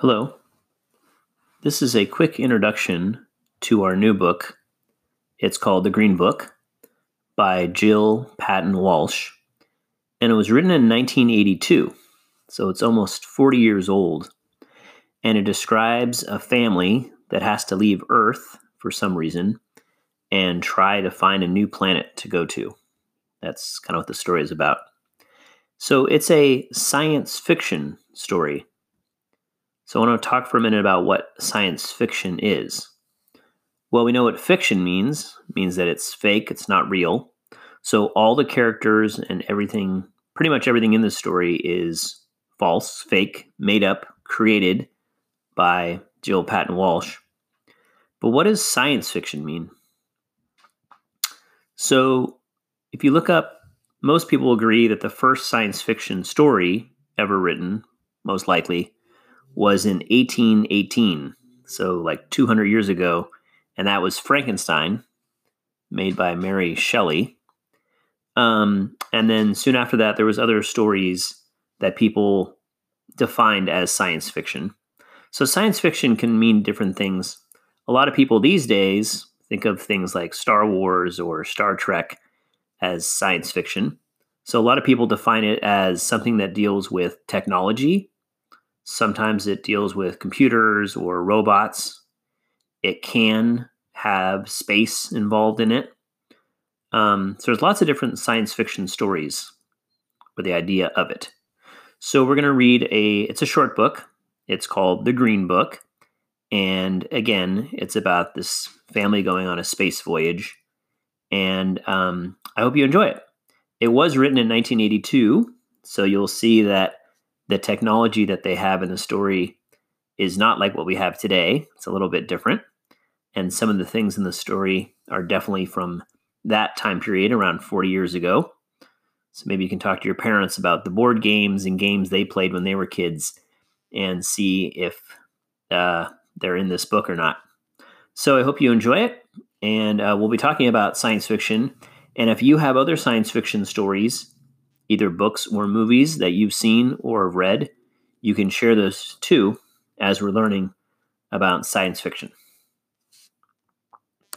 Hello. This is a quick introduction to our new book. It's called The Green Book by Jill Paton Walsh, and it was written in 1982, so it's almost 40 years old. And it describes a family that has to leave Earth for some reason and try to find a new planet to go to. That's kind of what the story is about. So it's a science fiction story so I want to talk for a minute about what science fiction is. Well, we know what fiction means. It means that it's fake, it's not real. So all the characters and everything, pretty much everything in the story is false, fake, made up, created by Jill Paton Walsh. But what does science fiction mean? So if you look up, most people agree that the first science fiction story ever written, most likely, was in 1818, so like 200 years ago, and that was Frankenstein, made by Mary Shelley. Um, and then soon after that, there was other stories that people defined as science fiction. So science fiction can mean different things. A lot of people these days think of things like Star Wars or Star Trek as science fiction. So a lot of people define it as something that deals with technology Sometimes it deals with computers or robots. It can have space involved in it. Um, so there's lots of different science fiction stories with the idea of it. So we're going to read a. It's a short book. It's called The Green Book, and again, it's about this family going on a space voyage. And um, I hope you enjoy it. It was written in 1982, so you'll see that the technology that they have in the story is not like what we have today. It's a little bit different. And some of the things in the story are definitely from that time period, around 40 years ago. So maybe you can talk to your parents about the board games and games they played when they were kids and see if uh, they're in this book or not. So I hope you enjoy it. And uh, we'll be talking about science fiction. And if you have other science fiction stories either books or movies that you've seen or read, you can share those too as we're learning about science fiction.